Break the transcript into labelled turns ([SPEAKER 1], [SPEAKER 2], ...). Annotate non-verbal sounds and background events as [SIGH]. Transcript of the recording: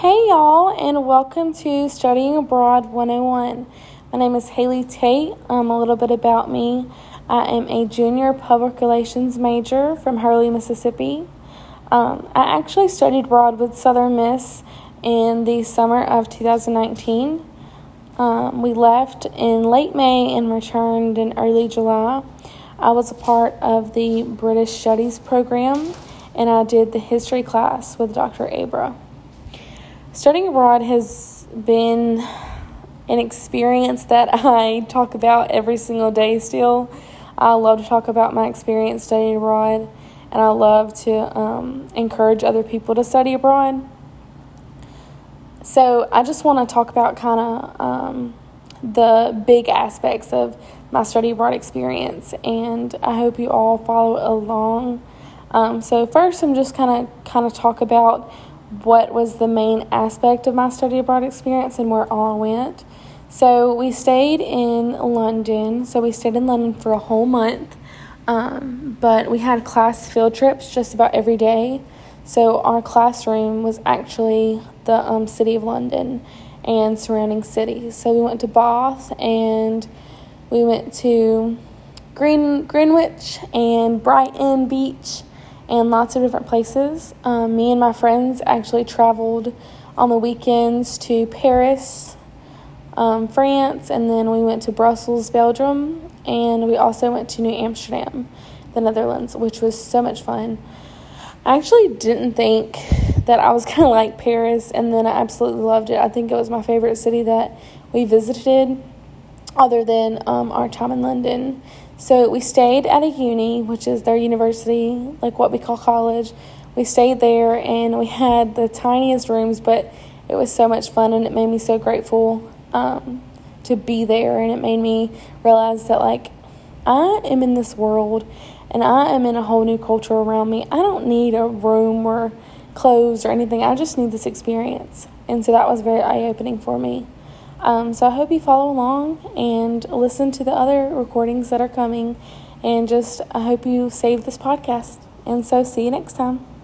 [SPEAKER 1] Hey, y'all, and welcome to Studying Abroad 101. My name is Haley Tate. Um, a little bit about me I am a junior public relations major from Hurley, Mississippi. Um, I actually studied abroad with Southern Miss in the summer of 2019. Um, we left in late May and returned in early July. I was a part of the British Studies program and I did the history class with Dr. Abra. Studying abroad has been an experience that I talk about every single day still. I love to talk about my experience studying abroad, and I love to um, encourage other people to study abroad. So, I just want to talk about kind of um, the big aspects of my study abroad experience, and I hope you all follow along. Um, so, first, I'm just kind of kind of talk about what was the main aspect of my study abroad experience and where all went. So we stayed in London. So we stayed in London for a whole month. Um, but we had class field trips just about every day. So our classroom was actually the um, city of London and surrounding cities. So we went to Bath and we went to Green Greenwich and Brighton Beach and lots of different places. Um, me and my friends actually traveled on the weekends to Paris, um, France, and then we went to Brussels, Belgium, and we also went to New Amsterdam, the Netherlands, which was so much fun. I actually didn't think that I was [LAUGHS] going to like Paris, and then I absolutely loved it. I think it was my favorite city that we visited, other than um, our time in London. So we stayed at a uni, which is their university, like what we call college. We stayed there, and we had the tiniest rooms, but it was so much fun, and it made me so grateful um, to be there, and it made me realize that like I am in this world, and I am in a whole new culture around me. I don't need a room or clothes or anything. I just need this experience, and so that was very eye opening for me. Um, so I hope you follow along and listen to the other recordings that are coming, and just I hope you save this podcast. And so see you next time.